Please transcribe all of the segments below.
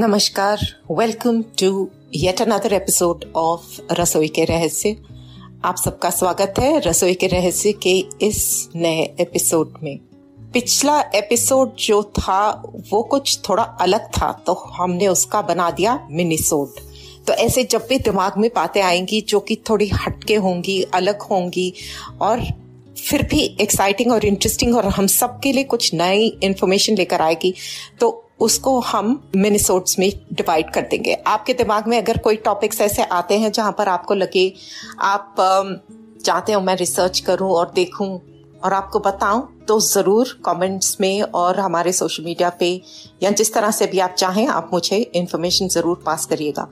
नमस्कार welcome to yet another episode of Rasoi Ke Rahasya आप सबका स्वागत है रसोई के रहस्य के इस नए एपिसोड में। पिछला एपिसोड जो था, वो कुछ थोड़ा अलग था तो हमने उसका बना दिया मिनीसोड तो ऐसे जब भी दिमाग में बातें आएँगी, जो कि थोड़ी हटके होंगी, अलग होंगी, और फिर भी एक्साइटिंग और इंटरेस्टिंग और हम सबके लिए कुछ नई इंफॉर्मेशन लेकर आएगी तो उसको हम मिनिसोड्स में डिवाइड कर देंगे। आपके दिमाग में अगर कोई टॉपिक्स ऐसे आते हैं जहाँ पर आपको लगे, आप चाहते हो मैं रिसर्च करूँ और देखूँ और आपको बताऊँ तो ज़रूर कमेंट्स में और हमारे सोशल मीडिया पे या जिस तरह से भी आप चाहें, आप मुझे इन्फॉर्मेशन ज़रूर पास करिएगा।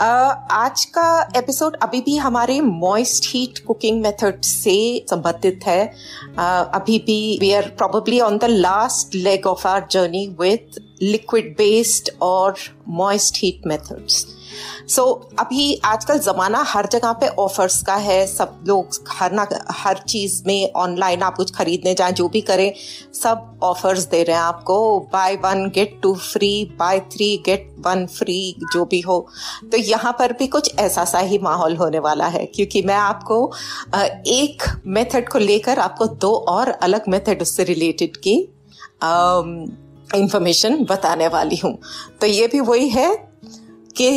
अ, आज का एपिसोड अभी भी हमारे मॉइस्ट हीट कुकिंग मेथड से संबंधित है। uh, अभी भी we are probably on the last leg of our journey with liquid based और मॉइस्ट हीट मेथड्स सो अभी आजकल जमाना हर जगह पे ऑफर्स का है। सब लोग हर ना, हर चीज़ में ऑनलाइन आप कुछ खरीदने जाएँ, जो भी करें, सब ऑफर्स दे रहे हैं आपको। Buy one get two free buy three get one free जो भी हो। तो यहाँ पर भी कुछ ऐसा सा ही माहौल होने वाला है, क्योंकि मैं आपको एक मेथड को लेकर आपको दो और अलग मेथड उससे रिलेटेड की। इंफॉर्मेशन बताने वाली हूँ। तो ये भी वही है कि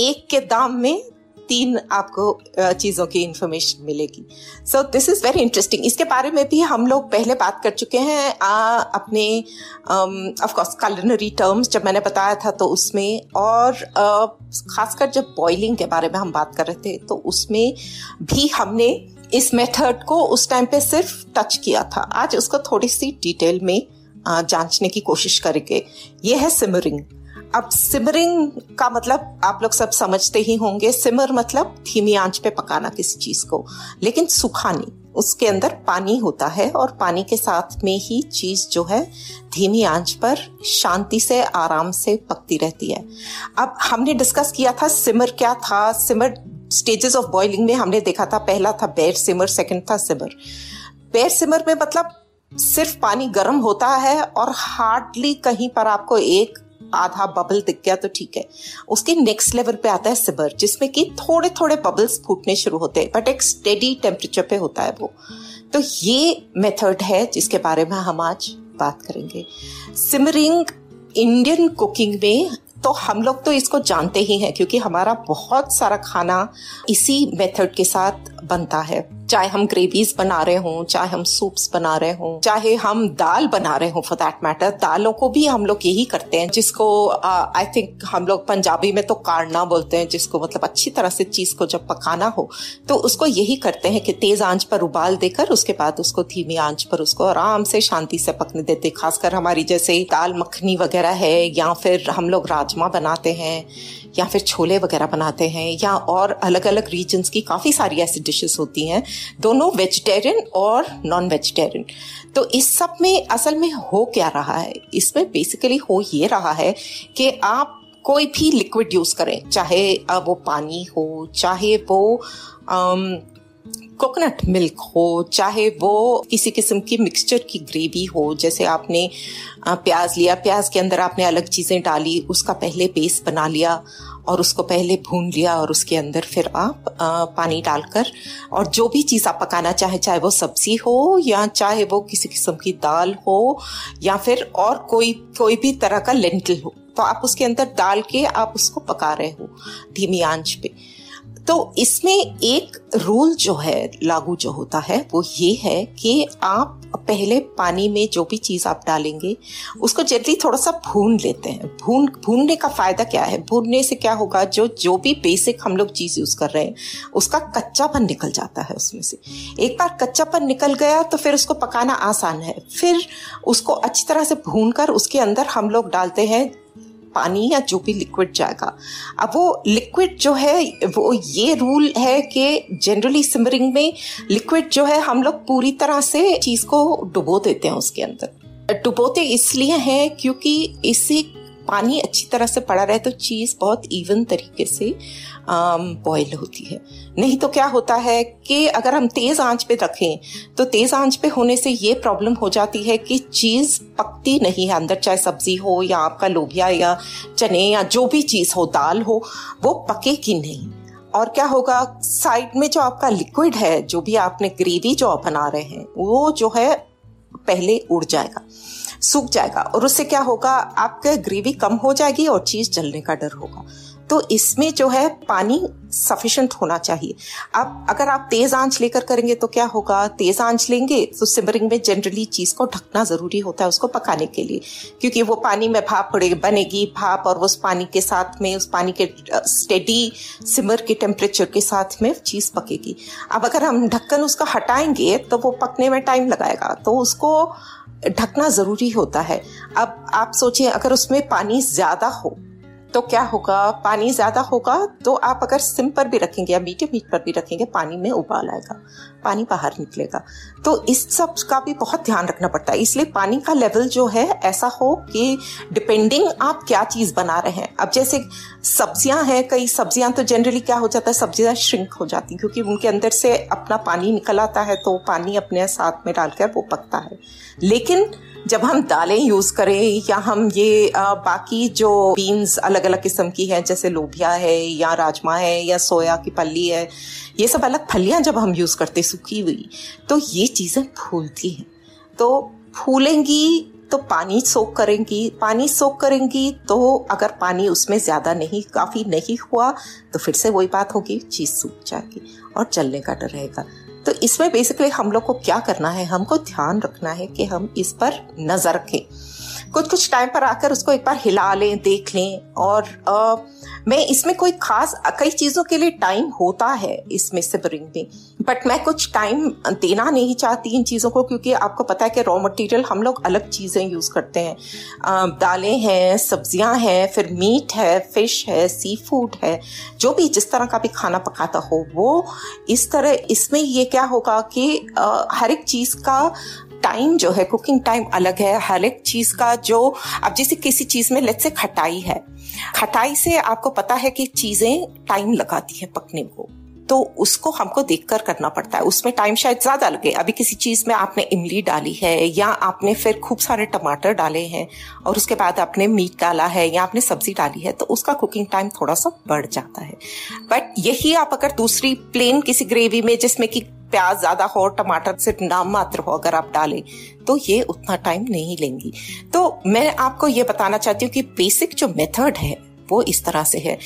एक के दाम में तीन आपको चीज़ों की इंफॉर्मेशन मिलेगी। So this is very interesting इसके बारे में भी हम लोग पहले बात कर चुके हैं आ, अपने ऑफ़ कोर्स culinary टर्म्स जब मैंने बताया था तो उसमें और अ, खासकर जब बॉइलिंग के बारे में हम बात कर रहे थे तो उसमें भी हमने इस मेथड को उस टाइम पे सिर्फ़ टच किया था। आज उसको थोड़ी सी डिटेल में जांचने की कोशिश करेंगे। ये है सिमरिंग। अब सिमरिंग का मतलब आप लोग सब समझते ही होंगे, सिमर मतलब धीमी आँच पे पकाना किसी चीज़ को। लेकिन सूखा नहीं उसके अंदर पानी होता है और पानी के साथ में ही चीज़ जो है, धीमी आँच पर शांति से, आराम से पकती रहती है। अब हमने डिस्कस किया था सिमर क्या था। सिमर स्टेजेस ऑफ़ बॉइलिंग में हमने देखा था, पहला था बेर सिमर सेकंड था सिमर बेर सिमर में मतलब सिर्फ़ पानी गर्म होता है और हार्डली कहीं पर आपको एक आधा बबल दिख गया तो ठीक है। उसके नेक्स्ट लेवल पे आता है सिबर जिसमें कि थोड़े थोड़े बबल्स फूटने शुरू होते हैं बट एक स्टेडी टेम्परेचर पे होता है वो। तो ये मेथड है जिसके बारे में हम आज बात करेंगे। सिमरिंग इंडियन कुकिंग में तो हम लोग तो इसको जानते ही हैं, क्योंकि हमारा बहुत सारा खाना इसी मेथड के साथ बनता है। चाहे हम ग्रेवीज बना रहे हों, चाहे हम सूप्स बना रहे हों, चाहे हम दाल बना रहे हों फॉर दैट मैटर दालों को भी हम लोग यही करते हैं, जिसको आई थिंक हम लोग पंजाबी में तो काढ़ना बोलते हैं, जिसको मतलब अच्छी तरह से चीज़ को जब पकाना हो तो उसको यही करते हैं कि तेज आँच पर उबाल देकर उसके बाद उसको धीमी आँच पर उसको आराम से शांति से पकने देते खासकर हमारी जैसे दाल मखनी वगैरह है, या फिर हम लोग राजमा बनाते हैं या फिर छोले वगैरह बनाते हैं, या और अलग अलग रीजन्स की काफ़ी सारी ऐसी डिशेस होती हैं। दोनों वेजिटेरियन और नॉन वेजिटेरियन तो इस सब में असल में हो क्या रहा है? इसमें बेसिकली हो ये रहा है कि आप कोई भी लिक्विड यूज़ करें, चाहे वो पानी हो, चाहे वो कोकोनट मिल्क हो, चाहे वो किसी किस्म की मिक्सचर की ग्रेवी हो, जैसे आपने प्याज लिया, प्याज के अंदर आपने अलग चीज़ें डाली, उसका पहले बेस बना लिया और उसको पहले भून लिया और उसके अंदर फिर आप पानी डालकर और जो भी चीज़ आप पकाना चाहे चाहे वो सब्ज़ी हो या चाहे वो किसी किस्म की दाल हो या फिर और कोई कोई भी तरह का लेंटल हो तो आप उसके अंदर डाल के आप उसको पका रहे हो धीमी आँच पे। तो इसमें एक रूल जो है, लागू जो होता है, वो ये है कि आप पहले पानी में जो भी चीज़ आप डालेंगे, उसको जल्दी थोड़ा सा भून लेते हैं। भून, भूनने का फ़ायदा क्या है? भूनने से क्या होगा? जो जो भी बेसिक हम लोग चीज़ यूज़ कर रहे हैं, उसका कच्चापन निकल जाता है उसमें से। एक बार कच्चापन निकल गया तो फिर उसको पकाना आसान है। फिर उसको अच्छी तरह से भून कर उसके अंदर हम लोग डालते हैं पानी या जो भी लिक्विड जाएगा। अब वो लिक्विड जो है, वो ये रूल है कि जनरली सिमरिंग में लिक्विड जो है, हम लोग पूरी तरह से चीज़ को डुबो देते हैं उसके अंदर। डुबोते इसलिए हैं क्योंकि इससे पानी अच्छी तरह से पड़ा रहे तो चीज़ बहुत इवन तरीके से बॉयल होती है। नहीं तो क्या होता है कि अगर हम तेज़ आँच पे रखें तो तेज़ आँच पे होने से ये प्रॉब्लम हो जाती है कि चीज़ पकती नहीं है अंदर, चाहे सब्ज़ी हो या आपका लोबिया या चने या जो भी चीज़ हो, दाल हो, वो पकेगी नहीं। और क्या होगा, साइड में जो आपका लिक्विड है, जो भी आपने ग्रेवी जो आप बना रहे हैं, वो जो है पहले उड़ जाएगा। सूख जाएगा। और उससे क्या होगा? आपके ग्रेवी कम हो जाएगी और चीज़ जलने का डर होगा। तो इसमें जो है पानी सफिशेंट होना चाहिए। अब अगर आप तेज आँच लेकर करेंगे तो क्या होगा? तेज आँच लेंगे तो सिमरिंग में जनरली चीज़ को ढकना ज़रूरी होता है उसको पकाने के लिए। क्योंकि वो पानी में भाप पड़े, बनेगी भाप और उस पानी के साथ में, उस पानी के स्टेडी सिमर के टेम्परेचर के साथ में चीज़ पकेगी। अब अगर हम ढक्कन उसका हटाएँगे तो वो पकने में टाइम लगाएगा। तो उसको ढकना ज़रूरी होता है। अब आप सोचिए, अगर उसमें पानी ज़्यादा हो तो क्या होगा? पानी ज़्यादा होगा तो आप अगर सिम पर भी रखेंगे या मीठे मीट पर भी रखेंगे, पानी में उबाल आएगा, पानी बाहर निकलेगा। तो इस सब का भी बहुत ध्यान रखना पड़ता है। इसलिए पानी का लेवल जो है, ऐसा हो कि डिपेंडिंग आप क्या चीज़ बना रहे हैं। अब जैसे सब्ज़ियाँ हैं, कई सब्ज़ियाँ तो जनरली क्या हो जाता है, सब्ज़ियाँ श्रिंक हो जाती क्योंकि उनके अंदर से अपना पानी निकल आता है तो पानी अपने साथ में डालकर वो पकता है। लेकिन जब हम दालें यूज़ करें या हम ये आ, बाकी जो बीन्स अलग अलग किस्म की हैं जैसे लोबिया है या राजमा है या सोया की पल्ली है ये सब अलग फलियाँ जब हम यूज़ करते सूखी हुई तो ये चीज़ें फूलती हैं। तो फूलेंगी तो पानी सोख करेंगी पानी सोख करेंगी तो अगर पानी उसमें ज़्यादा नहीं काफ़ी नहीं हुआ तो फिर से वही बात होगी चीज़ सूख जाएगी और चलने का डर रहेगा। तो इसमें बेसिकली हम लोग को क्या करना है? हमको ध्यान रखना है कि हम इस पर नज़र रखें। कुछ कुछ टाइम पर आकर उसको एक बार हिला लें देख लें और आ, मैं इसमें कोई खास, कई चीज़ों के लिए टाइम होता है इसमें सिबरिंग में। बट मैं कुछ टाइम देना नहीं चाहती इन चीज़ों को क्योंकि आपको पता है कि रॉ मटेरियल हम लोग अलग चीज़ें यूज़ करते हैं। दालें हैं, सब्ज़ियाँ हैं, फिर मीट है फ़िश है सी फ़ूड है, जो भी जिस तरह का भी खाना पकाता हो, वो इस तरह, इसमें ये क्या होगा कि हर एक चीज़ का टाइम जो है कुकिंग टाइम अलग है, हर एक चीज़ का जो, अब जैसे किसी चीज़ में लेट से खटाई है, खटाई से आपको पता है कि चीज़ें टाइम लगाती है पकने को तो उसको हमको देखकर करना पड़ता है। उसमें टाइम शायद ज़्यादा लगे। अभी किसी चीज़ में आपने इमली डाली है, या आपने फिर खूब सारे टमाटर डाले हैं, और उसके बाद आपने मीट डाला है, या आपने सब्ज़ी डाली है तो उसका कुकिंग टाइम थोड़ा सा बढ़ जाता है। बट यही आप अगर दूसरी प्लेन किसी ग्रेवी में, जिसमें कि प्याज ज़्यादा हो, टमाटर सिर्फ़ नाम मात्र हो अगर आप डालें तो ये उतना टाइम नहीं लेंगी। तो मैं आपको ये बताना चाहती हूँ कि बेसिक जो मेथड है वो इस तरह से है।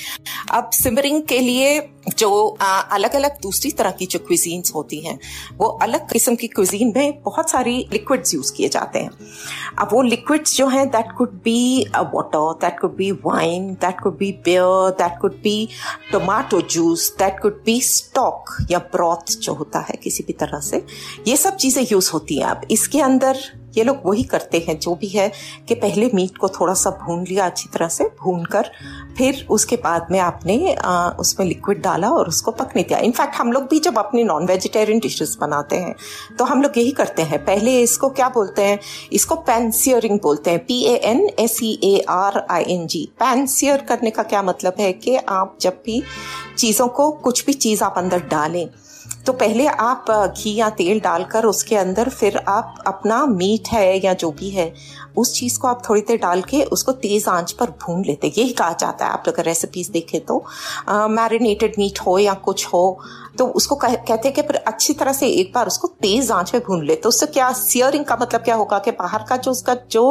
अब सिमरिंग के लिए जो अलग अलग दूसरी तरह की जो क्विजीन्स होती हैं, वो अलग किस्म की क्विजीन में बहुत सारी लिक्विड्स यूज़ किए जाते हैं। अब वो लिक्विड्स जो हैं that could be water that could be wine that could be beer that could be tomato juice that could be stock या ब्रॉथ जो होता है किसी भी तरह से, ये सब चीज़ें यूज़ होती हैं। अब इसके अंदर ये लोग वही करते हैं जो भी है कि पहले मीट को थोड़ा सा भून लिया अच्छी तरह से भून कर फिर उसके बाद में आपने आ, उसमें लिक्विड डाला और उसको पकने दिया। इनफैक्ट हम लोग भी जब अपनी नॉन वेजिटेरियन डिशेस बनाते हैं तो हम लोग यही करते हैं। पहले इसको क्या बोलते हैं? इसको पैंसियरिंग बोलते हैं। P A N S E A R I N G pan sear करने का क्या मतलब है कि आप जब भी चीज़ों को कुछ भी चीज़ आप अंदर डालें तो पहले आप घी या तेल डालकर उसके अंदर फिर आप अपना मीट है या जो भी है उस चीज़ को आप थोड़ी देर डाल के उसको तेज़ आँच पर भून लेते। यही कहा जाता है। आप अगर रेसिपीज़ देखें तो मैरिनेटेड मीट हो या कुछ हो तो उसको कह, कहते हैं कि फिर अच्छी तरह से एक बार उसको तेज आँच पे भून ले तो उससे क्या सियरिंग का मतलब क्या होगा कि बाहर का जो उसका जो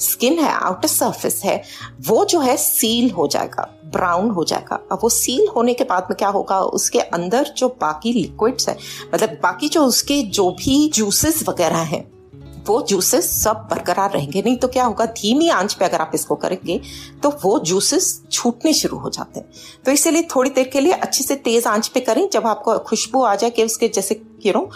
स्किन है आउटर सरफेस है वो जो है सील हो जाएगा। ब्राउन हो जाएगा। अब वो सील होने के बाद में क्या होगा? उसके अंदर जो बाकी लिक्विड्स है मतलब बाकी जो उसके जो भी जूसेस वगैरह हैं, वो जूसेस सब बरकरार रहेंगे। नहीं तो क्या होगा? धीमी आँच पे अगर आप इसको करेंगे तो वो जूसेस छूटने शुरू हो जाते हैं। तो इसीलिए थोड़ी देर के लिए अच्छे से तेज आँच पे करें। जब आपको खुशबू आ जाए कि उसके जैसे यू नो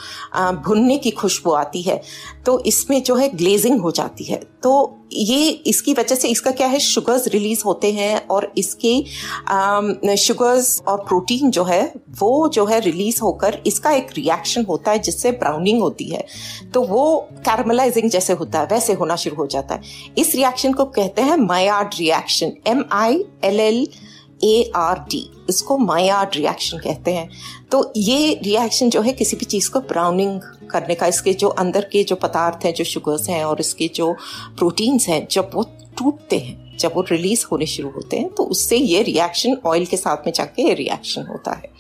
भुनने की खुशबू आती है। तो इसमें जो है ग्लेजिंग हो जाती है। तो ये इसकी वजह से इसका क्या है शुगर्स रिलीज़ होते हैं और इसके शुगर्स और प्रोटीन जो है, वो जो है रिलीज़ होकर इसका एक रिएक्शन होता है जिससे ब्राउनिंग होती है। तो वो कैरमलाइजिंग जैसे होता है, वैसे होना शुरू हो जाता है। इस रिएक्शन को कहते हैं Maillard reaction M I L L A R D इसको मायार्ड रिएक्शन कहते हैं। तो ये रिएक्शन जो है किसी भी चीज़ को ब्राउनिंग करने का, इसके जो अंदर के जो पदार्थ हैं, जो शुगर्स हैं और इसके जो प्रोटीन्स हैं, जब वो टूटते हैं, जब वो रिलीज़ होने शुरू होते हैं तो उससे ये रिएक्शन ऑयल के साथ में जाके ये रिएक्शन होता है।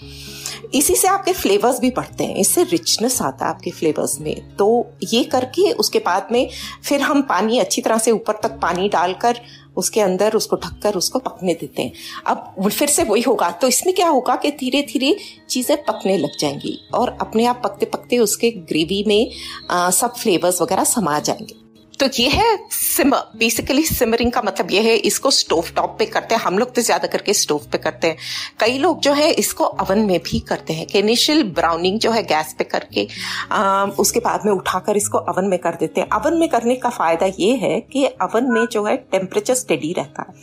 इसी से आपके फ्लेवर्स भी बढ़ते हैं, इससे रिचनेस आता है आपके फ्लेवर्स में। तो ये करके उसके बाद में फिर हम पानी अच्छी तरह से ऊपर तक पानी डालकर उसके अंदर उसको ढककर उसको पकने देते हैं। अब फिर से वही होगा। तो इसमें क्या होगा कि धीरे धीरे चीज़ें पकने लग जाएँगी और अपने आप पकते पकते उसके ग्रेवी में आ, सब फ्लेवर्स वगैरह समा जाएँगे। तो ये है सिमर बेसिकली सिमरिंग का मतलब ये है इसको स्टोव टॉप पे करते हैं। हम लोग तो ज़्यादा करके स्टोव पे करते हैं। कई लोग जो है इसको अवन में भी करते हैं। इनिशियल ब्राउनिंग जो है गैस पे करके आ, उसके बाद में उठाकर इसको अवन में कर देते हैं। अवन में करने का फ़ायदा ये है कि अवन में जो है टेम्परेचर स्टेडी रहता है।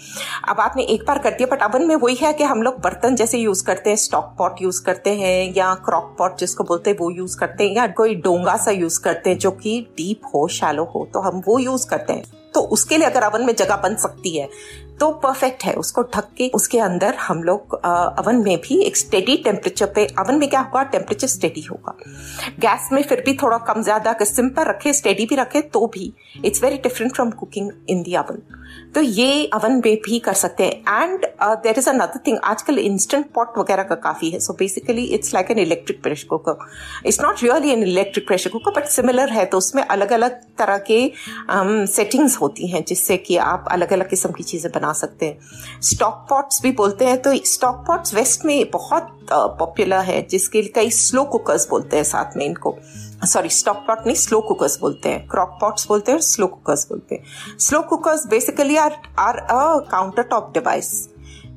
अब आपने एक बार कर दिया बट अवन में वही है कि हम लोग बर्तन जैसे यूज़ करते हैं स्टॉक पॉट यूज़ करते हैं या क्रॉक पॉट जिसको बोलते हैं वो यूज़ करते हैं या कोई डोंगा सा यूज़ करते हैं जो कि डीप हो शैलो हो तो हम वो यूज़ करते हैं। तो उसके लिए अगर अवन में जगह बन सकती है तो परफेक्ट है। उसको ढक के उसके अंदर हम लोग अवन में भी एक स्टेडी टेम्परेचर पे, अवन में क्या होगा? टेम्परेचर स्टेडी होगा। गैस में फिर भी थोड़ा कम, ज़्यादा अगर सिंपल रखे स्टेडी भी रखे तो भी it's very different from cooking in the oven तो ये अवन में भी कर सकते हैं। And there is another thing आजकल इंस्टेंट पॉट वगैरह का काफ़ी है। So basically it's like an electric pressure cooker it's not really an electric pressure cooker but similar है तो उसमें अलग अलग तरह के सेटिंग्स होती हैं जिससे कि आप अलग अलग किस्म की चीज़ें बना सकते हैं। स्टॉक पॉट्स भी बोलते हैं तो स्टॉक पॉट्स वेस्ट में बहुत पॉपुलर है, जिसके लिए कई स्लो कुकर्स बोलते हैं साथ में इनको। सॉरी स्टॉक पॉट नहीं स्लो कुकर्स बोलते हैं। क्रॉक पॉट्स बोलते हैं स्लो कुकर्स बोलते हैं। Slow cookers basically are are a countertop device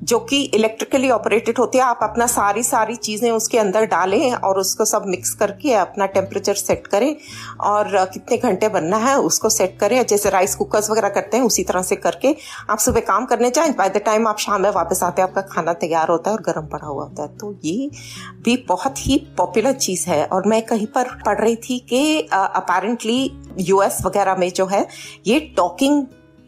जो कि इलेक्ट्रिकली ऑपरेटेड होती है, आप अपना सारी सारी चीज़ें उसके अंदर डालें और उसको सब मिक्स करके अपना टेम्परेचर सेट करें और कितने घंटे बनना है उसको सेट करें। जैसे राइस कुकर्स वगैरह करते हैं, उसी तरह से करके आप सुबह काम करने जाए बाय द टाइम आप शाम में वापस आते हैं, आपका खाना तैयार होता है और गर्म पड़ा हुआ होता है। तो ये भी बहुत ही पॉपुलर चीज़ है और मैं कहीं पर पढ़ रही थी कि अपेरेंटली यूएस वगैरह में जो है, ये टॉकिंग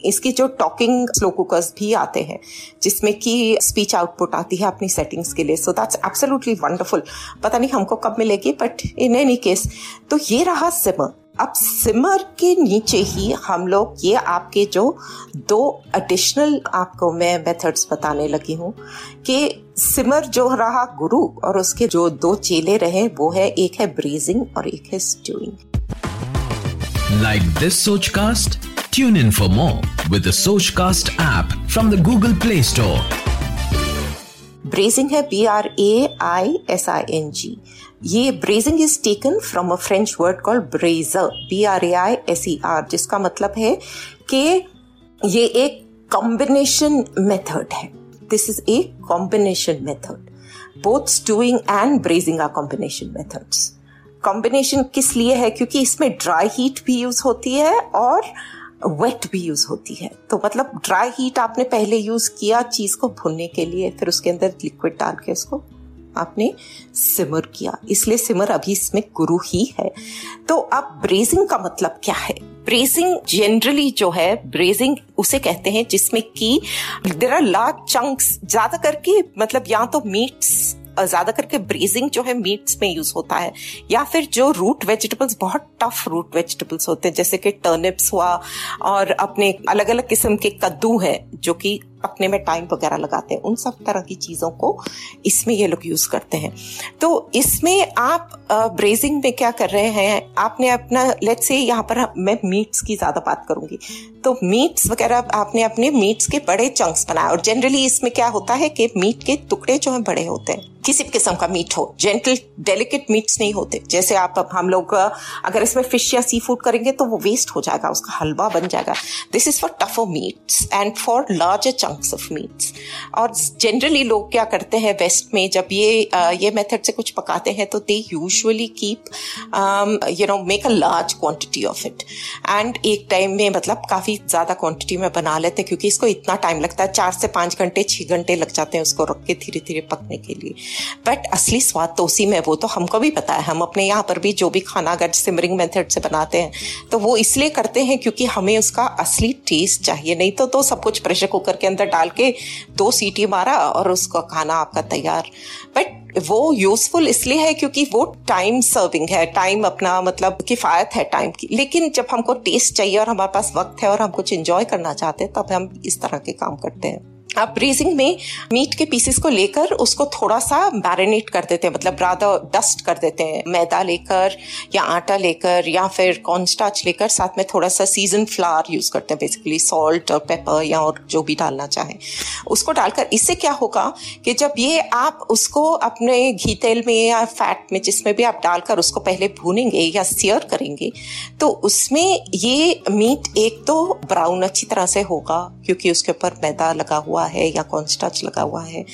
इसकी जो टॉकिंग स्लो कुकर्स भी आते हैं, जिसमें कि स्पीच आउटपुट आती है अपनी सेटिंग्स के लिए सो दैट्स एब्सोल्युटली वंडरफुल पता नहीं हमको कब मिलेगी बट इन एनी केस तो ये रहा सिमर अब सिमर के नीचे ही हम लोग, ये आपके जो दो एडिशनल आपको मैं मेथड्स बताने लगी हूँ, कि सिमर जो रहा गुरु और उसके जो दो चेले रहे, वो है, एक है ब्रीजिंग और एक है स्ट्यूइंग लाइक दिस सोच कास्ट Tune in for more with the Sochcast app from the Google Play Store. Braising है B R A I S I N G ये braising is taken from a French word call braiser B R A I S E R जिसका मतलब है कि ये एक combination method है this is a combination method both stewing and braising are combination methods combination किस लिए है? क्योंकि इसमें ड्राई हीट भी यूज़ होती है और वेट भी यूज़ होती है। तो मतलब ड्राई हीट आपने पहले यूज़ किया चीज़ को भुनने के लिए, फिर उसके अंदर लिक्विड डाल के उसको आपने सिमर किया। इसलिए सिमर अभी इसमें गुरु ही है। तो अब ब्रेजिंग का मतलब क्या है? ब्रेजिंग जनरली जो है ब्रेजिंग उसे कहते हैं जिसमें कि देर आर लार्ज चंक्स ज़्यादा करके मतलब या तो मीट्स ज़्यादा करके ब्रीजिंग जो है मीट्स में यूज़ होता है, या फिर जो रूट वेजिटेबल्स बहुत टफ रूट वेजिटेबल्स होते हैं, जैसे कि टर्निप्स हुआ और अपने अलग अलग किस्म के कद्दू है, जो कि पकने में टाइम वगैरह लगाते हैं, उन सब तरह की चीज़ों को इसमें ये लोग यूज़ करते हैं। तो इसमें आप ब्रेजिंग में क्या कर रहे हैं? आपने अपना लेट से यहाँ पर मैं मीट्स की ज़्यादा बात करूँगी। तो मीट्स वगैरह आपने अपने मीट्स के बड़े चंक्स बनाए, और जनरली इसमें क्या होता है कि मीट के टुकड़े जो हैं, बड़े होते हैं। किसी भी किस्म का मीट हो जेंटल डेलिकेट मीट्स नहीं होते। जैसे आप हम लोग अगर इसमें फ़िश या सी फ़ूड करेंगे तो वो वेस्ट हो जाएगा, उसका हलवा बन जाएगा। This is for tougher meats and for larger chunks of meats और जनरली लोग क्या करते हैं वेस्ट में, जब ये ये मेथड से कुछ पकाते हैं तो they usually keep you know make a large quantity of it and एक टाइम में मतलब काफ़ी ज़्यादा क्वांटिटी में बना लेते हैं, क्योंकि इसको इतना टाइम लगता है, चार से पाँच घंटे छः घंटे लग जाते हैं उसको रख के धीरे धीरे पकने के लिए। बट असली स्वाद तो उसी में वो तो हमको भी पता है। हम अपने यहाँ पर भी जो भी खाना अगर सिमरिंग मेथड से बनाते हैं तो वो इसलिए करते हैं क्योंकि हमें उसका असली टेस्ट चाहिए। नहीं तो तो सब कुछ प्रेशर कुकर के अंदर डाल के दो सीटी मारा और उसका खाना आपका तैयार। बट वो यूजफुल इसलिए है क्योंकि वो टाइम सर्विंग है। टाइम अपना मतलब किफायत है टाइम की। लेकिन जब हमको टेस्ट चाहिए और हमारे पास वक्त है और हम कुछ इंजॉय करना चाहते हैं, तब हम इस तरह के काम करते हैं। आप ब्रेजिंग में मीट के पीसेस को लेकर उसको थोड़ा सा मैरिनेट कर देते हैं मतलब राधा डस्ट कर देते हैं। मैदा लेकर या आटा लेकर या फिर कॉर्नस्टार्च लेकर साथ में थोड़ा सा सीज़न फ्लावर यूज़ करते हैं बेसिकली सॉल्ट और पेपर या और जो भी डालना चाहें। उसको डालकर इससे क्या होगा कि जब ये आप उसको अपने घी तेल में या फैट में जिसमें भी आप डालकर उसको पहले भूनेंगे या सियर करेंगे तो उसमें ये मीट एक तो ब्राउन अच्छी तरह से होगा, क्योंकि उसके ऊपर मैदा लगा हुआ है या कॉन्स्टाच लगा हुआ है।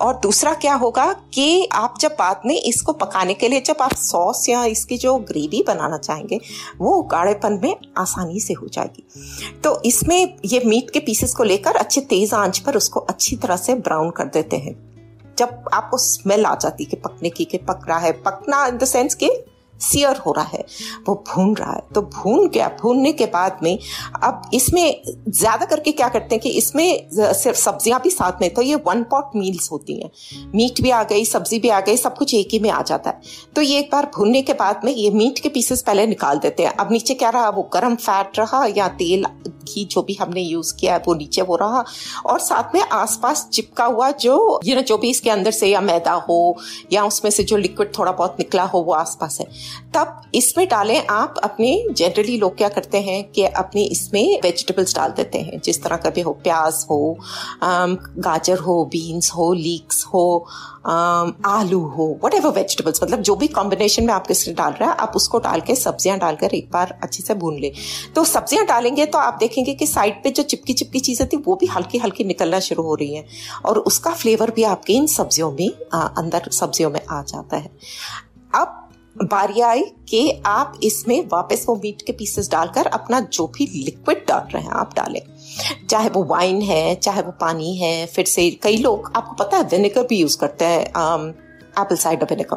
और दूसरा क्या होगा कि आप जब बाद में इसको पकाने के लिए जब आप सॉस या इसकी जो ग्रेवी बनाना चाहेंगे, वो गाढ़ेपन में आसानी से हो जाएगी। तो इसमें ये मीट के पीसेस को लेकर अच्छे तेज आँच पर उसको अच्छी तरह से ब्राउन कर देते हैं। जब आपको स्मेल आ जाती है कि पकने की, कि पक रहा है, पकना इन द सेंस कि सियर हो रहा है, वो भून रहा है। तो भून गया भूनने के बाद में अब इसमें ज़्यादा करके क्या करते हैं कि इसमें सिर्फ़ सब्ज़ियाँ भी साथ में तो ये वन पॉट मील्स होती हैं। मीट भी आ गई, सब्ज़ी भी आ गई, सब कुछ एक ही में आ जाता है। तो ये एक बार भूनने के बाद में ये मीट के पीसेस पहले निकाल देते हैं। अब नीचे क्या रहा? वो गर्म फैट रहा या तेल, घी जो भी हमने यूज़ किया है, वो नीचे वो रहा। और साथ में आसपास चिपका हुआ जो ये जो भी इसके अंदर से या मैदा हो या उसमें से जो लिक्विड थोड़ा बहुत निकला हो, वो आसपास है। तब इसमें डालें आप अपने जनरली लोग क्या करते हैं कि अपने इसमें वेजिटेबल्स डाल देते हैं। जिस तरह का भी हो, प्याज हो गाजर हो बीन्स हो लीक्स हो आलू हो वट एवर वेजिटेबल्स मतलब जो भी कॉम्बिनेशन में आप किसने डाल रहा है, आप उसको डाल के सब्ज़ियाँ डालकर एक बार अच्छे से भून ले। तो सब्ज़ियाँ डालेंगे तो आप देखेंगे कि साइड पे जो चिपकी चिपकी चीज़ें थी, वो भी हल्की हल्की निकलना शुरू हो रही हैं और उसका फ्लेवर भी आपके इन सब्जियों में अंदर सब्जियों में आ जाता है। अब बारी आई कि आप इसमें वापस वो मीट के पीसेस डालकर अपना जो भी लिक्विड डाल रहे हैं, आप डालें। चाहे वो वाइन है, चाहे वो पानी है, फिर से कई लोग, आपको पता है विनेगर भी यूज़ करते हैं apple cider vinegar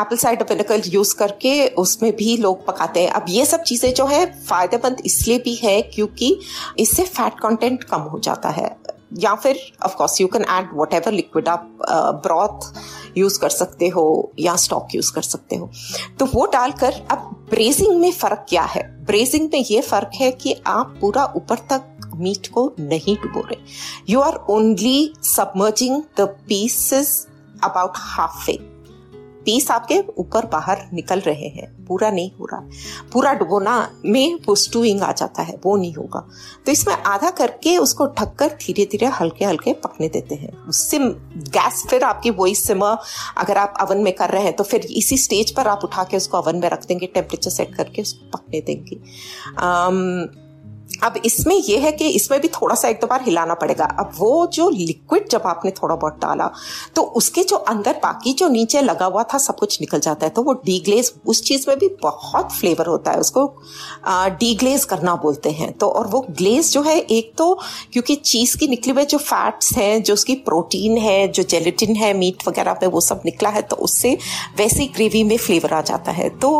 apple cider vinegar use करके उसमें भी लोग पकाते हैं। अब ये सब चीज़ें जो है, फ़ायदेमंद इसलिए भी है क्योंकि इससे फैट कंटेंट कम हो जाता है। या फिर of course you can add whatever liquid आप ब्रॉथ यूज़ कर सकते हो या स्टॉक यूज़ कर सकते हो। तो वो डालकर अब ब्रेजिंग में फ़र्क क्या है? ब्रेजिंग में ये फ़र्क है कि आप पूरा ऊपर तक मीट को नहीं डुबो रहे। You are only submerging the pieces about half way piece आपके ऊपर बाहर निकल रहे हैं। पूरा नहीं हो रहा। पूरा डुबोना में वो आ जाता है, वो नहीं होगा। तो इसमें आधा करके उसको ढककर धीरे धीरे हल्के हल्के पकने देते हैं। उससे गैस फिर आपकी वही सिमर अगर आप अवन में कर रहे हैं तो फिर इसी स्टेज पर आप उठा के उसको अवन में रख देंगे टेम्परेचर सेट करके उसको पकने देंगे। अब इसमें यह है कि इसमें भी थोड़ा सा एक दो बार हिलाना पड़ेगा। अब वो जो लिक्विड जब आपने थोड़ा बहुत डाला तो उसके जो अंदर बाकी जो नीचे लगा हुआ था, सब कुछ निकल जाता है। तो वो डीग्लेज उस चीज़ में भी बहुत फ्लेवर होता है। उसको डीग्लेज करना बोलते हैं। तो और वो ग्लेज जो है, एक तो क्योंकि चीज़ की निकली हुए जो फैट्स हैं, जो उसकी प्रोटीन है, जो जेलेटिन है मीट वगैरह पे वो सब निकला है तो उससे वैसे ग्रेवी में फ्लेवर आ जाता है। तो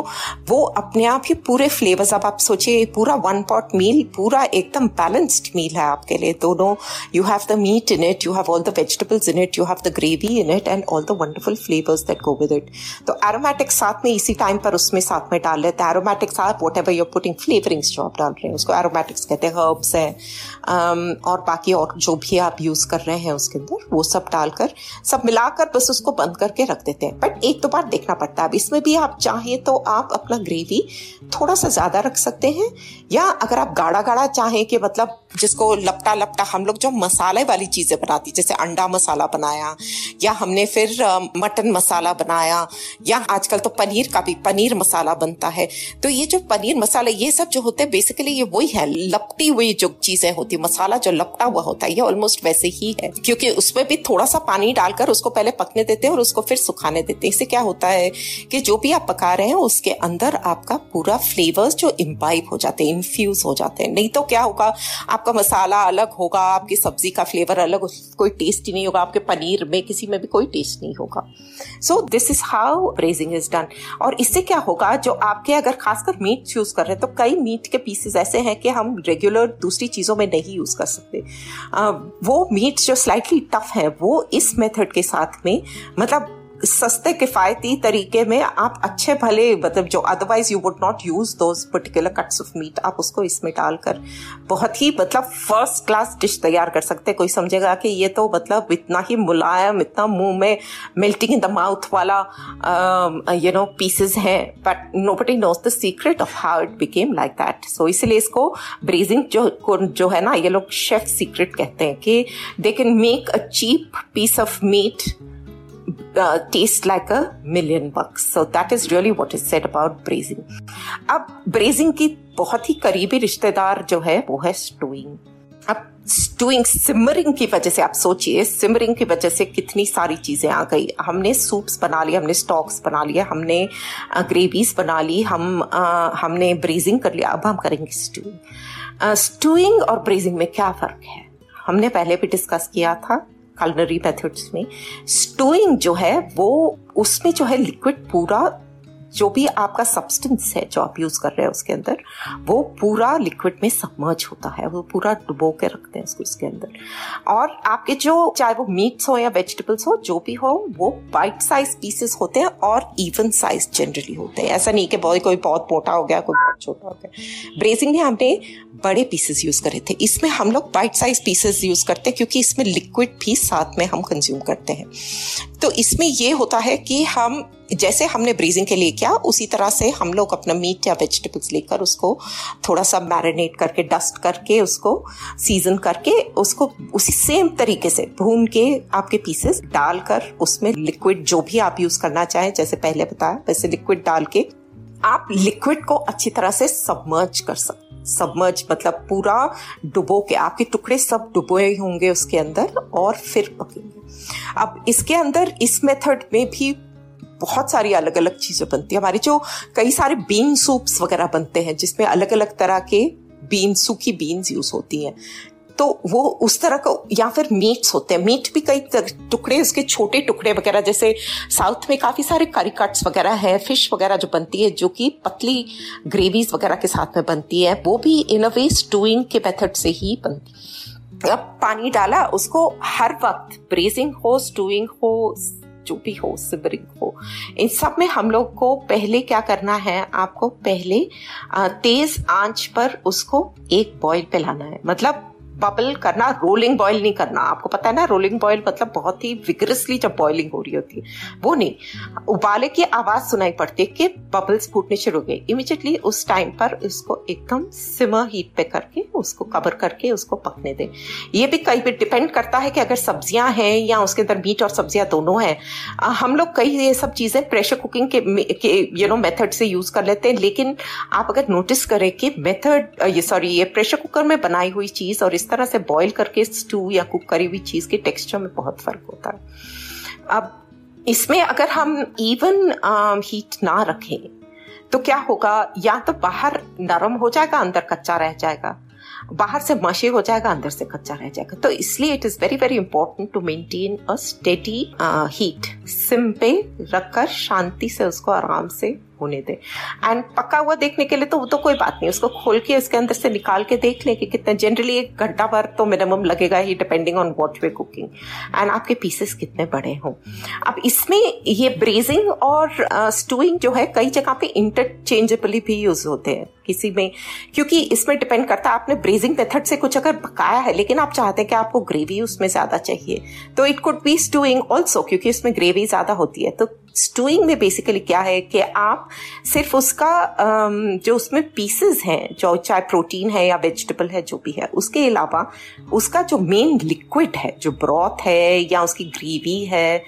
वो अपने आप ही पूरे फ्लेवर्स अब आप सोचिए, पूरा वन पॉट मील पूरा एकदम बैलेंस्ड मील है आपके लिए। दोनों you have the meat in it you have all the vegetables in it you have the gravy in it and all the wonderful flavours that go with it तो aromatic साथ में इसी टाइम पर उसमें साथ में डाल लेते हैं। एरोमेटिक साथ whatever you're putting flavourings जो आप डाल रहे हैं उसको एरोमेटिक्स कहते हैं हर्ब्स हैं um, और बाकी और जो भी आप यूज़ कर रहे हैं उसके अंदर वो सब डालकर सब मिलाकर बस उसको बंद करके रख देते हैं। बट एक दो बार देखना पड़ता है। अब इसमें भी आप चाहें तो आप अपना ग्रेवी थोड़ा सा ज़्यादा रख सकते हैं या अगर आप गाढ़ा गाढ़ा चाहें कि मतलब जिसको लपटा लपटा हम लोग जो मसाले वाली चीज़ें बनाती, जैसे अंडा मसाला बनाया, या हमने फिर मटन मसाला बनाया, या आजकल तो पनीर का भी पनीर मसाला बनता है। तो ये जो पनीर मसाला, ये सब जो होते हैं बेसिकली ये वही है, लपटी हुई जो चीज़ें होती मसाला जो लपटा हुआ होता है, ये ऑलमोस्ट वैसे ही है। क्योंकि उसमें भी थोड़ा सा पानी डालकर उसको पहले पकने देते हैं और उसको फिर सुखाने देते हैं। इससे क्या होता है कि जो भी आप पका रहे हैं, उसके अंदर आपका पूरा फ्लेवर्स जो इम्बाइब हो जाते हैं इन्फ्यूज हो जाते हैं। नहीं तो क्या होगा? आपका मसाला अलग होगा, आपकी सब्ज़ी का फ्लेवर अलग कोई टेस्ट ही नहीं होगा, आपके पनीर में किसी में भी कोई टेस्ट नहीं होगा। So this is how braising is done और इससे क्या होगा, जो आपके अगर खासकर मीट यूज़ कर रहे हैं तो कई मीट के पीसेस ऐसे हैं कि हम रेगुलर दूसरी चीज़ों में नहीं यूज़ कर सकते। वो मीट जो स्लाइटली टफ है, वो इस मेथड के साथ में मतलब सस्ते किफायती तरीके में आप अच्छे भले मतलब जो otherwise you would not use those particular cuts of meat आप उसको इसमें डालकर बहुत ही मतलब फ़र्स्ट क्लास डिश तैयार कर सकते कोई समझेगा कि ये तो मतलब इतना ही मुलायम, इतना मुँह में मेल्टिंग इन द माउथ वाला यू नो पीसेस हैं but nobody knows the secret of how it became like that so इसलिए इसको ब्रेजिंग जो जो है ना, ये लोग शेफ सीक्रेट कहते हैं कि they can make a cheap piece of meat uh, taste like a million bucks. So that is really what is said about braising. अब ब्रेजिंग की बहुत ही करीबी रिश्तेदार जो है वो है स्टोइंग अब स्टूइंग सिमरिंग की वजह से आप सोचिए सिमरिंग की वजह से कितनी सारी चीज़ें आ गई। हमने सूप्स बना लिए हमने स्टॉक्स बना लिए हमने ग्रेवीज बना ली हम आ, हमने ब्रेजिंग कर लिया। अब हम करेंगे स्टूइंग स्टूइंग और ब्रेजिंग में क्या फ़र्क है? हमने पहले भी डिस्कस किया था कलनरी मेथड्स में स्टोइंग जो है वो उसमें जो है लिक्विड पूरा जो भी आपका सब्सटेंस है, जो आप यूज़ कर रहे हैं उसके अंदर, वो पूरा लिक्विड में सबमर्ज होता है, वो पूरा डुबो के रखते हैं उसको इसके अंदर। और आपके जो, चाहे वो मीट्स हो या वेजिटेबल्स हो, जो भी हो, वो बाइट साइज़ पीसेस होते हैं और इवन साइज़ जनरली होते हैं। ऐसा नहीं कि बहुत, कोई बहुत मोटा हो गया, कोई बहुत छोटा हो गया। ब्रेजिंग में हमने बड़े पीसेस यूज़ करे थे। इसमें हम लोग बाइट साइज़ पीसेस यूज़ करते हैं क्योंकि इसमें लिक्विड भी साथ में हम कंज्यूम करते हैं। तो इसमें ये होता है कि हम, जैसे हमने ब्रीजिंग के लिए किया, उसी तरह से हम लोग अपना मीट या वेजिटेबल्स लेकर उसको थोड़ा सा मैरिनेट करके डस्ट करके, उसको सीज़न करके, उसको उसी सेम तरीके से भून के आपके पीसेस डालकर उसमें लिक्विड जो भी आप यूज़ करना चाहें, जैसे पहले बताया, वैसे लिक्विड डाल के आप लिक्विड को अच्छी तरह से सबमर्ज कर सकते सबमर्ज मतलब पूरा डुबो के, आपके टुकड़े सब डुबोए होंगे उसके अंदर और फिर पकेंगे। अब इसके अंदर, इस मेथड में भी बहुत सारी अलग अलग चीज़ें बनती है। हमारी जो कई सारे बीन सूप्स वगैरह बनते हैं, जिसमें अलग अलग तरह के बीन सूखी बीन्स यूज़ होती हैं तो वो उस तरह का, या फिर मीट्स होते हैं। मीट भी कई टुकड़े, उसके छोटे टुकड़े वगैरह, जैसे साउथ में काफ़ी सारे करी कट्स वगैरह है फ़िश वगैरह जो बनती है, जो कि पतली ग्रेवीज वगैरह के साथ में बनती है, वो भी इन अ वे स्टूइंग के मेथड से ही बनती अब पानी डाला, उसको हर वक्त ब्रेजिंग हो स्टूइंग हो, जो भी हो सिबरिंग हो, इन सब में हम लोग को पहले क्या करना है? आपको पहले तेज आँच पर उसको एक बॉईल पे लाना है। मतलब बबल करना रोलिंग बॉयल नहीं करना। आपको पता है ना रोलिंग बॉयल मतलब बहुत ही विग्रसली जब बॉइलिंग हो रही होती है। वो नहीं। उबाले की आवाज़ सुनाई पड़ती है कि बबल्स फूटने शुरू हो गए। इमिजिएटली उस टाइम पर उसको एकदम सिमर हीट पे करके, उसको कवर करके उसको पकने दें। ये भी कई भी डिपेंड करता है कि अगर सब्ज़ियाँ हैं या उसके अंदर मीट और सब्ज़ियाँ दोनों हैं हम लोग कई ये सब चीज़ें प्रेशर कुकिंग के यू नो मेथड से यूज़ कर लेते हैं। लेकिन आप अगर नोटिस करें कि मेथड ये सॉरी ये प्रेशर कुकर में बनाई हुई चीज़ और इस तरह से बॉईल करके स्टू या कुक करी हुई चीज़ के टेक्सचर में बहुत फ़र्क होता है। अब इसमें अगर हम इवन हीट um, ना रखें तो क्या होगा? या तो बाहर नरम हो जाएगा अंदर कच्चा रह जाएगा। बाहर से मशे हो जाएगा अंदर से कच्चा रह जाएगा। तो इसलिए it is very very important to maintain a steady heat sim पे रखकर शांति से उसको आराम से होने दें। एंड पका हुआ देखने के लिए तो वो तो कोई बात नहीं उसको खोल के उसके अंदर से निकाल के देख लें कि कितने जनरली एक घंटा भर तो मिनिमम लगेगा ही depending on what we're cooking and आपके पीसेस कितने बड़े हों। अब इसमें ये ब्रेजिंग और स्टूइंग uh, जो है कई जगह पे इंटरचेंजेबली भी यूज़ होते हैं किसी में। क्योंकि इसमें डिपेंड करता है आपने ब्रेजिंग मेथड से कुछ अगर पकाया है लेकिन आप चाहते हैं कि आपको ग्रेवी उसमें ज़्यादा चाहिए। तो it could be stewing also क्योंकि उसमें ग्रेवी ज़्यादा होती है। तो स्टूइंग में बेसिकली क्या है कि आप सिर्फ़ उसका जो उसमें पीसेस हैं, जो चाहे प्रोटीन है या वेजिटेबल है, जो भी है, उसके अलावा उसका जो मेन लिक्विड है, जो ब्रॉथ है या उसकी ग्रेवी है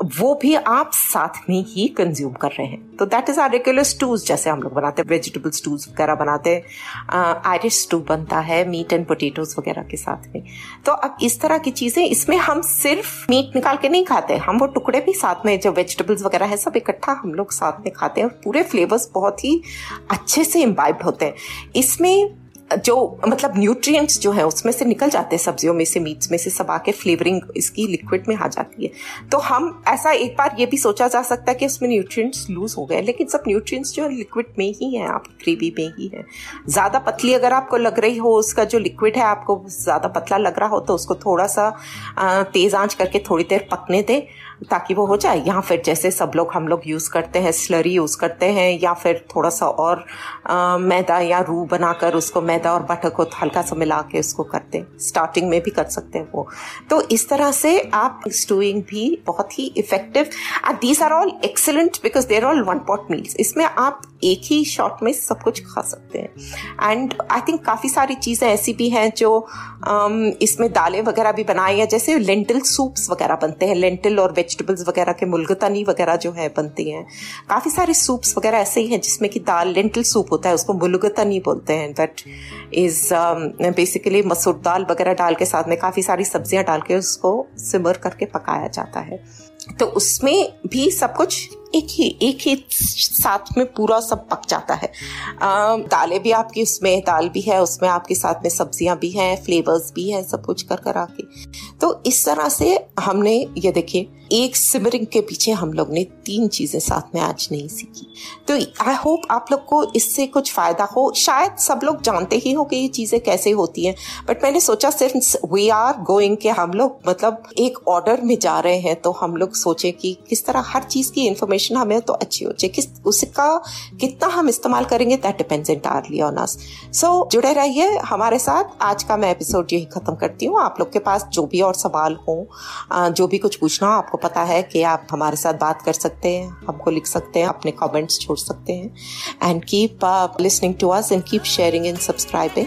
वो भी आप साथ में ही कंज्यूम कर रहे हैं। तो that is our regular stews जैसे हम लोग बनाते हैं वेजिटेबल स्टूज वगैरह बनाते हैं। आयरिश स्टू बनता है मीट एंड पोटेटोज वगैरह के साथ में। तो अब इस तरह की चीज़ें, इसमें हम सिर्फ़ मीट निकाल के नहीं खाते हम वो टुकड़े भी साथ में, जो वेजिटेबल्स वगैरह है, सब इकट्ठा हम लोग साथ में खाते हैं। और पूरे फ्लेवर्स बहुत ही अच्छे से इम्बाइब्ड होते हैं। इसमें जो मतलब न्यूट्रिएंट्स जो है, उसमें से निकल जाते हैं सब्जियों में से मीट्स में से, सब आके फ्लेवरिंग इसकी लिक्विड में आ जाती है। तो हम, ऐसा एक बार ये भी सोचा जा सकता है कि उसमें न्यूट्रिएंट्स लूज हो गए, लेकिन सब न्यूट्रिएंट्स जो है लिक्विड में ही है आपकी ग्रेवी में ही है। ज़्यादा पतली अगर आपको लग रही हो, उसका जो लिक्विड है, आपको ज़्यादा पतला लग रहा हो तो उसको थोड़ा सा तेज आँच करके थोड़ी देर पकने दें। ताकि वो हो जाए। या फिर जैसे सब लोग हम लोग यूज़ करते हैं स्लरी यूज़ करते हैं या फिर थोड़ा सा और आ, मैदा या रू बनाकर उसको मैदा और बटर को हल्का सा मिला के उसको करते हैं। स्टार्टिंग में भी कर सकते हैं वो। तो इस तरह से आप स्टूइंग भी बहुत ही effective and these are all excellent because they're all one pot meals इसमें आप एक ही शॉट में सब कुछ खा सकते हैं। एंड आई थिंक काफ़ी सारी चीज़ें ऐसी भी हैं जो um, इसमें दालें वगैरह भी बनाई हैं। जैसे लेंटिल सूप्स वगैरह बनते हैं। लेंटिल और वेजिटेबल्स वगैरह के मुलगतनी वगैरह जो है बनती हैं। काफ़ी सारे सूप्स वगैरह ऐसे ही हैं जिसमें कि दाल लेंटल सूप होता है, उसको मुलगतनी बोलते हैं। दैट इज़ बेसिकली मसूर दाल वगैरह डाल के साथ में काफ़ी सारी सब्ज़ियाँ डाल के उसको सिमर करके पकाया जाता है। तो उसमें भी सब कुछ एक ही एक ही साथ में पूरा सब पक जाता है। दालें भी आपकी उसमें, दाल भी है, उसमें आपके साथ में सब्ज़ियाँ भी हैं फ्लेवर्स भी हैं, सब कुछ कर कर आके तो इस तरह से हमने, ये देखिए, एक सिमरिंग के पीछे हम लोग ने तीन चीज़ें साथ में आज नहीं सीखी। तो आई होप आप लोग को इससे कुछ फ़ायदा हो। शायद सब लोग जानते ही हो कि ये चीज़ें कैसे होती हैं बट मैंने सोचा सिर्फ़ वी आर गोइंग के हम लोग मतलब एक ऑर्डर में जा रहे हैं तो हम लोग सोचे कि किस तरह हर चीज़ की इंफॉर्मेशन हमें तो अच्छी हो चाहिए। किस, उसका कितना हम इस्तेमाल करेंगे that depends entirely on us so जुड़े रहिए हमारे साथ। आज का मैं एपिसोड यही खत्म करती हूँ। आप लोग के पास जो भी और सवाल हो जो भी कुछ पूछना हो, आपको पता है कि आप हमारे साथ बात कर सकते हैं, हमको लिख सकते हैं, अपने कमेंट्स छोड़ सकते हैं। And keep listening to us and keep sharing and subscribing